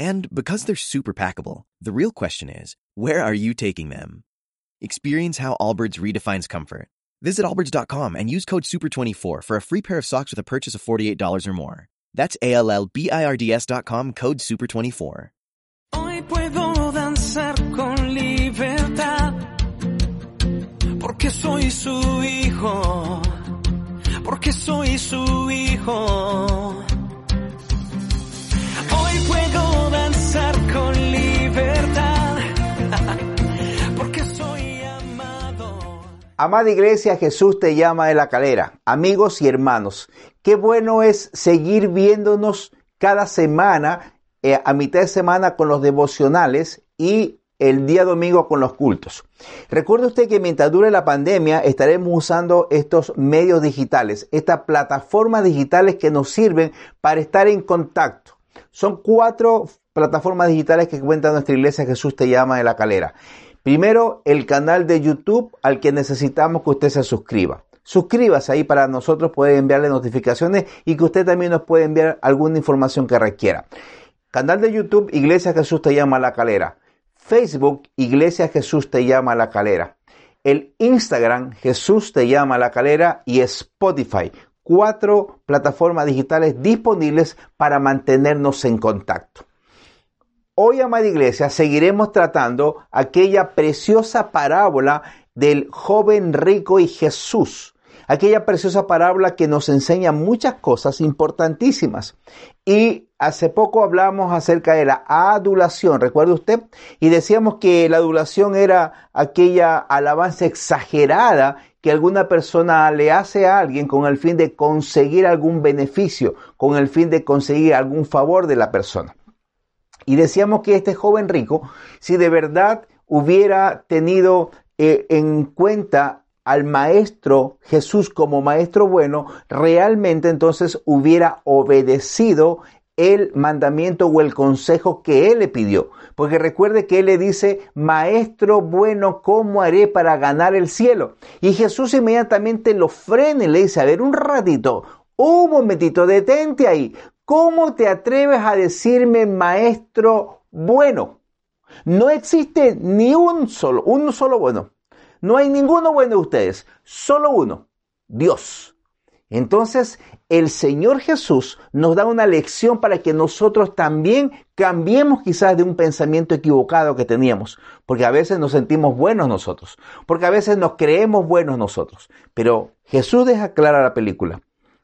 And because they're super packable, the real question is, where are you taking them? Experience how Allbirds redefines comfort. Visit allbirds.com and use code SUPER24 for a free pair of socks with a purchase of $48 or more. That's A-L-L-B-I-R-D-S.com code SUPER24. Hoy puedo danzar con libertad, porque soy su hijo, porque soy su hijo. Hoy puedo con libertad, porque soy amado. Amada iglesia, Jesús te llama de la calera. Amigos y hermanos, qué bueno es seguir viéndonos cada semana, eh, a mitad de semana con los devocionales y el día domingo con los cultos. Recuerde usted que mientras dure la pandemia estaremos usando estos medios digitales, estas plataformas digitales que nos sirven para estar en contacto. Son cuatro plataformas digitales que cuenta nuestra iglesia Jesús te llama de la calera. Primero, el canal de YouTube al que necesitamos que usted se suscriba. Suscríbase ahí para nosotros poder enviarle notificaciones y que usted también nos pueda enviar alguna información que requiera. Canal de YouTube, Iglesia Jesús te llama la calera. Facebook, Iglesia Jesús te llama la calera. El Instagram, Jesús te llama la calera. Y Spotify, cuatro plataformas digitales disponibles para mantenernos en contacto. Hoy, amada iglesia, seguiremos tratando aquella preciosa parábola del joven rico y Jesús. Aquella preciosa parábola que nos enseña muchas cosas importantísimas. Y hace poco hablamos acerca de la adulación, ¿recuerda usted? Y decíamos que la adulación era aquella alabanza exagerada que alguna persona le hace a alguien con el fin de conseguir algún beneficio, con el fin de conseguir algún favor de la persona. Y decíamos que este joven rico, si de verdad hubiera tenido eh, en cuenta al maestro Jesús como maestro bueno, realmente entonces hubiera obedecido el mandamiento o el consejo que él le pidió. Porque recuerde que él le dice, maestro bueno, ¿cómo haré para ganar el cielo? Y Jesús inmediatamente lo frena y le dice, a ver, un ratito, un momentito, detente ahí. ¿Cómo te atreves a decirme maestro bueno? No existe ni un solo, uno solo bueno. No hay ninguno bueno de ustedes, solo uno, Dios. Entonces, el Señor Jesús nos da una lección para que nosotros también cambiemos quizás de un pensamiento equivocado que teníamos, porque a veces nos sentimos buenos nosotros, porque a veces nos creemos buenos nosotros. Pero Jesús deja clara la película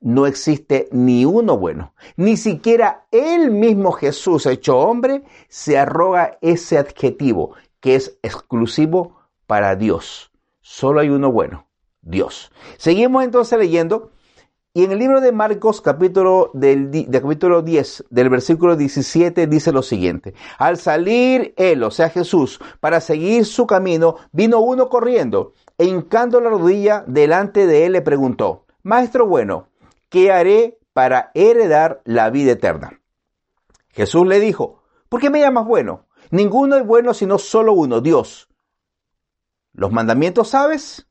no existe ni uno bueno. Ni siquiera el mismo Jesús hecho hombre se arroga ese adjetivo que es exclusivo para Dios. Solo hay uno bueno, Dios. Seguimos entonces leyendo y en el libro de Marcos capítulo, del, de capítulo 10 del versículo 17 dice lo siguiente. Al salir él, o sea Jesús, para seguir su camino, vino uno corriendo e hincando la rodilla delante de él le preguntó, Maestro bueno, ¿qué haré para heredar la vida eterna? Jesús le dijo, ¿por qué me llamas bueno? Ninguno es bueno sino solo uno, Dios. ¿Los mandamientos sabes?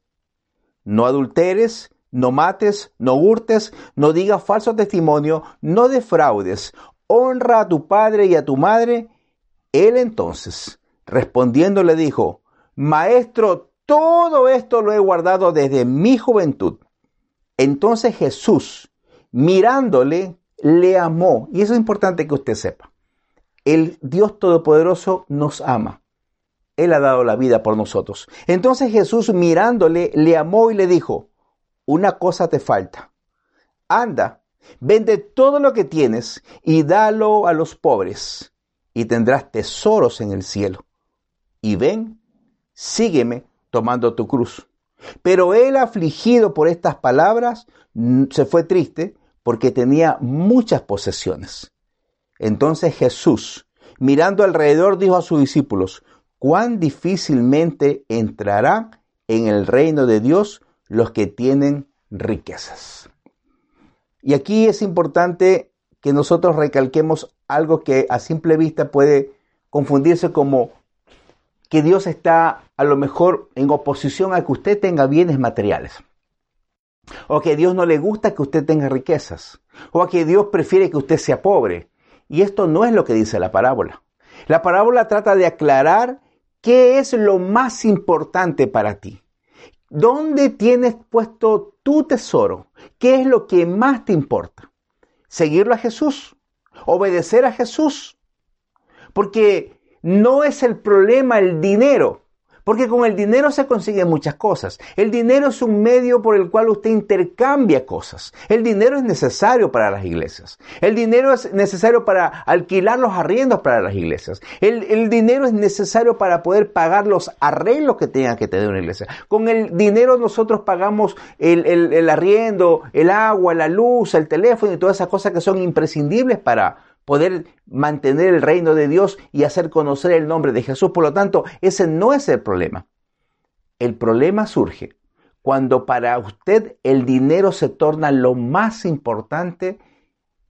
No adulteres, no mates, no hurtes, no digas falso testimonio, no defraudes, honra a tu padre y a tu madre. Él entonces, respondiendo, le dijo, Maestro, todo esto lo he guardado desde mi juventud. Entonces Jesús, mirándole, le amó. Y eso es importante que usted sepa. El Dios Todopoderoso nos ama. Él ha dado la vida por nosotros. Entonces Jesús, mirándole, le amó y le dijo, una cosa te falta. Anda, vende todo lo que tienes y dalo a los pobres y tendrás tesoros en el cielo. Y ven, sígueme tomando tu cruz. Pero él, afligido por estas palabras, se fue triste porque tenía muchas posesiones. Entonces Jesús, mirando alrededor, dijo a sus discípulos, cuán difícilmente entrarán en el reino de Dios los que tienen riquezas. Y aquí es importante que nosotros recalquemos algo que a simple vista puede confundirse como que Dios está a lo mejor en oposición a que usted tenga bienes materiales. O que Dios no le gusta que usted tenga riquezas. O a que Dios prefiere que usted sea pobre. Y esto no es lo que dice la parábola. La parábola trata de aclarar qué es lo más importante para ti. ¿Dónde tienes puesto tu tesoro? ¿Qué es lo que más te importa? ¿Seguirlo a Jesús? ¿Obedecer a Jesús? Porque no es el problema el dinero, porque con el dinero se consiguen muchas cosas. El dinero es un medio por el cual usted intercambia cosas. El dinero es necesario para las iglesias. El dinero es necesario para alquilar los arriendos para las iglesias. El, dinero es necesario para poder pagar los arreglos que tenga que tener una iglesia. Con el dinero nosotros pagamos el, el arriendo, el agua, la luz, el teléfono y todas esas cosas que son imprescindibles para poder mantener el reino de Dios y hacer conocer el nombre de Jesús. Por lo tanto, ese no es el problema. El problema surge cuando para usted el dinero se torna lo más importante,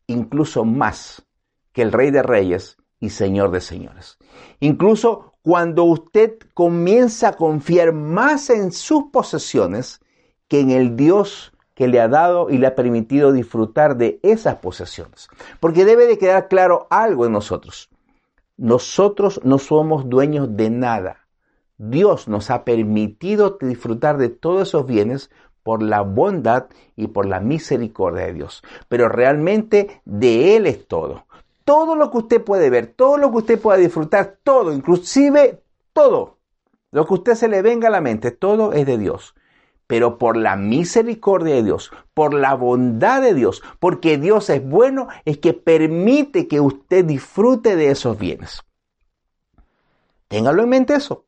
incluso más que el Rey de Reyes y Señor de Señores. Incluso cuando usted comienza a confiar más en sus posesiones que en el Dios que le ha dado y le ha permitido disfrutar de esas posesiones. Porque debe de quedar claro algo en nosotros. Nosotros no somos dueños de nada. Dios nos ha permitido disfrutar de todos esos bienes por la bondad y por la misericordia de Dios. Pero realmente de Él es todo. Todo lo que usted puede ver, todo lo que usted pueda disfrutar, todo, inclusive todo, lo que usted se le venga a la mente, todo es de Dios pero por la misericordia de Dios, por la bondad de Dios, porque Dios es bueno, es que permite que usted disfrute de esos bienes. Téngalo en mente eso,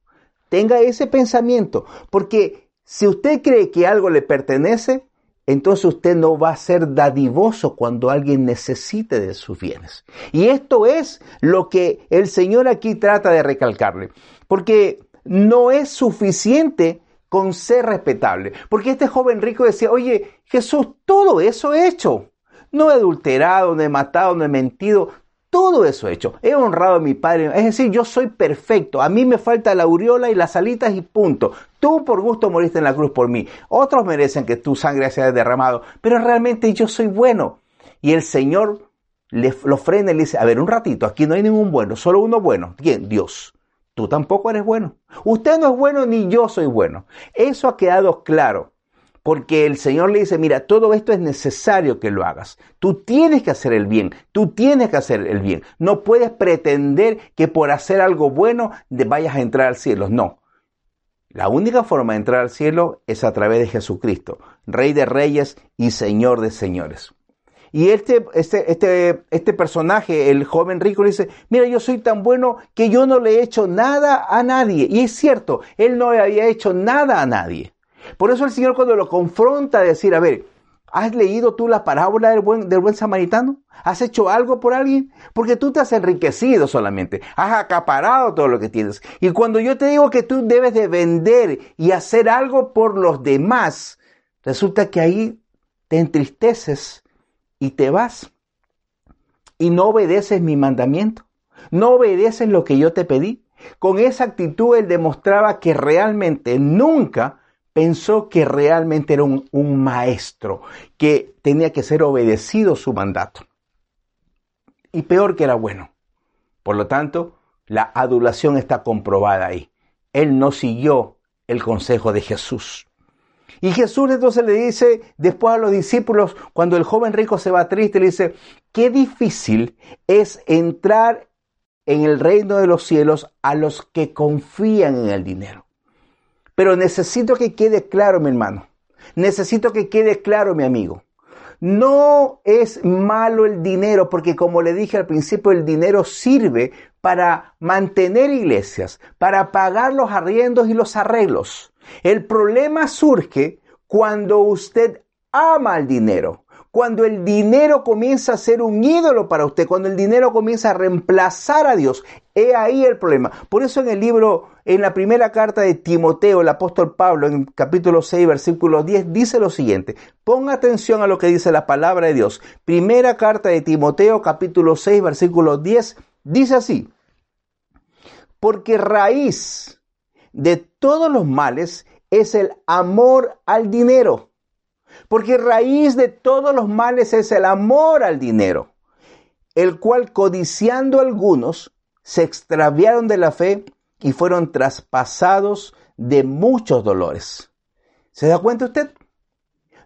tenga ese pensamiento, porque si usted cree que algo le pertenece, entonces usted no va a ser dadivoso cuando alguien necesite de sus bienes. Y esto es lo que el Señor aquí trata de recalcarle, porque no es suficiente con ser respetable. Porque este joven rico decía, oye, Jesús, todo eso he hecho. No he adulterado, no he matado, no he mentido. Todo eso he hecho. He honrado a mi padre. Es decir, yo soy perfecto. A mí me falta la aureola y las alitas y punto. Tú por gusto moriste en la cruz por mí. Otros merecen que tu sangre sea derramado. Pero realmente yo soy bueno. Y el Señor le, lo frena y le dice, a ver, un ratito, aquí no hay ningún bueno, solo uno bueno. ¿Quién? Dios. Tú tampoco eres bueno. Usted no es bueno ni yo soy bueno. Eso ha quedado claro. Porque el Señor le dice, mira, todo esto es necesario que lo hagas. Tú tienes que hacer el bien, tú tienes que hacer el bien. No puedes pretender que por hacer algo bueno vayas a entrar al cielo. No. La única forma de entrar al cielo es a través de Jesucristo, Rey de Reyes y Señor de Señores. Y este, este, este, este personaje, el joven rico, le dice, mira, yo soy tan bueno que yo no le he hecho nada a nadie. Y es cierto, él no le había hecho nada a nadie. Por eso el Señor cuando lo confronta a decir, a ver, ¿has leído tú la parábola del buen, del buen samaritano? ¿Has hecho algo por alguien? Porque tú te has enriquecido solamente, has acaparado todo lo que tienes. Y cuando yo te digo que tú debes de vender y hacer algo por los demás, resulta que ahí te entristeces y te vas y no obedeces mi mandamiento, no obedeces lo que yo te pedí. Con esa actitud él demostraba que realmente nunca pensó que realmente era un, maestro, que tenía que ser obedecido su mandato. Y peor que era bueno. Por lo tanto, la adulación está comprobada ahí. Él no siguió el consejo de Jesús. Y Jesús entonces le dice después a los discípulos, cuando el joven rico se va triste, le dice, qué difícil es entrar en el reino de los cielos a los que confían en el dinero. Pero necesito que quede claro, mi hermano. Necesito que quede claro, mi amigo. No es malo el dinero, porque como le dije al principio, el dinero sirve para mantener iglesias, para pagar los arriendos y los arreglos. El problema surge cuando usted ama el dinero, Cuando el dinero comienza a ser un ídolo para usted, cuando el dinero comienza a reemplazar a Dios, he ahí el problema. Por eso en el libro, en la primera carta de Timoteo, el apóstol Pablo, en capítulo 6, versículo 10, dice lo siguiente. Ponga atención a lo que dice la palabra de Dios. Primera carta de Timoteo, capítulo 6, versículo 10, dice así. Porque raíz de todos los males es el amor al dinero. Porque raíz de todos los males es el amor al dinero, el cual codiciando algunos se extraviaron de la fe y fueron traspasados de muchos dolores. ¿Se da cuenta usted?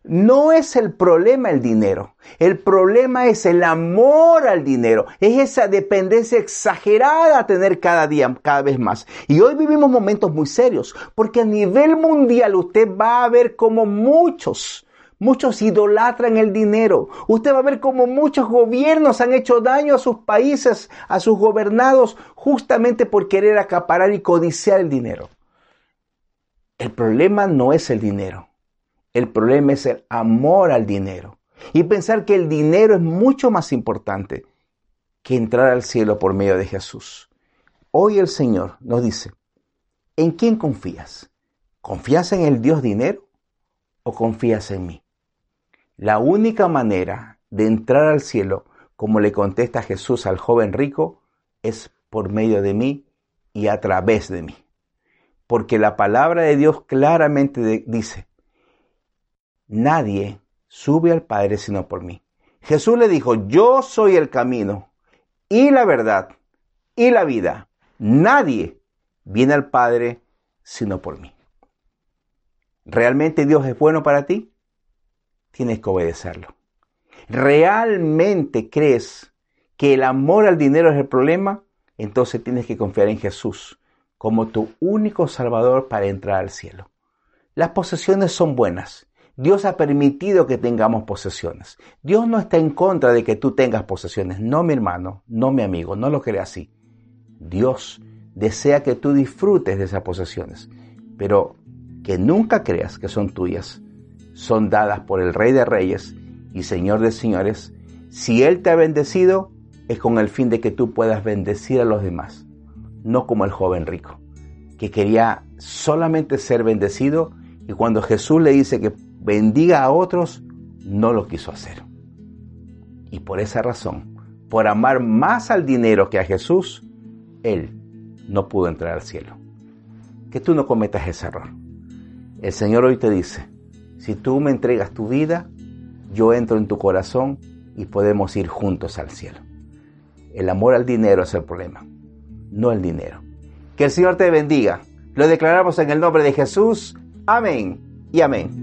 No es el problema el dinero, el problema es el amor al dinero, es esa dependencia exagerada a tener cada día, cada vez más. Y hoy vivimos momentos muy serios, porque a nivel mundial usted va a ver como muchos, muchos idolatran el dinero. Usted va a ver como muchos gobiernos han hecho daño a sus países, a sus gobernados, justamente por querer acaparar y codiciar el dinero. El problema no es el dinero. El problema es el amor al dinero y pensar que el dinero es mucho más importante que entrar al cielo por medio de Jesús. Hoy el Señor nos dice, ¿en quién confías? ¿Confías en el Dios dinero o confías en mí? La única manera de entrar al cielo, como le contesta Jesús al joven rico, es por medio de mí y a través de mí. Porque la palabra de Dios claramente dice, nadie sube al Padre sino por mí. Jesús le dijo, yo soy el camino y la verdad y la vida. Nadie viene al Padre sino por mí. ¿Realmente Dios es bueno para ti? Tienes que obedecerlo. ¿Realmente crees que el amor al dinero es el problema? Entonces tienes que confiar en Jesús como tu único salvador para entrar al cielo. Las posesiones son buenas, Dios ha permitido que tengamos posesiones. Dios no está en contra de que tú tengas posesiones. No, mi hermano, no, mi amigo, no lo creas así. Dios desea que tú disfrutes de esas posesiones, pero que nunca creas que son tuyas. Son dadas por el Rey de Reyes y Señor de Señores. Si Él te ha bendecido, es con el fin de que tú puedas bendecir a los demás, no como el joven rico, que quería solamente ser bendecido y cuando Jesús le dice que bendiga a otros, no lo quiso hacer. Y por esa razón, por amar más al dinero que a Jesús, él no pudo entrar al cielo. Que tú no cometas ese error. El Señor hoy te dice, si tú me entregas tu vida, yo entro en tu corazón y podemos ir juntos al cielo. El amor al dinero es el problema, no el dinero. Que el Señor te bendiga. Lo declaramos en el nombre de Jesús. Amén y amén.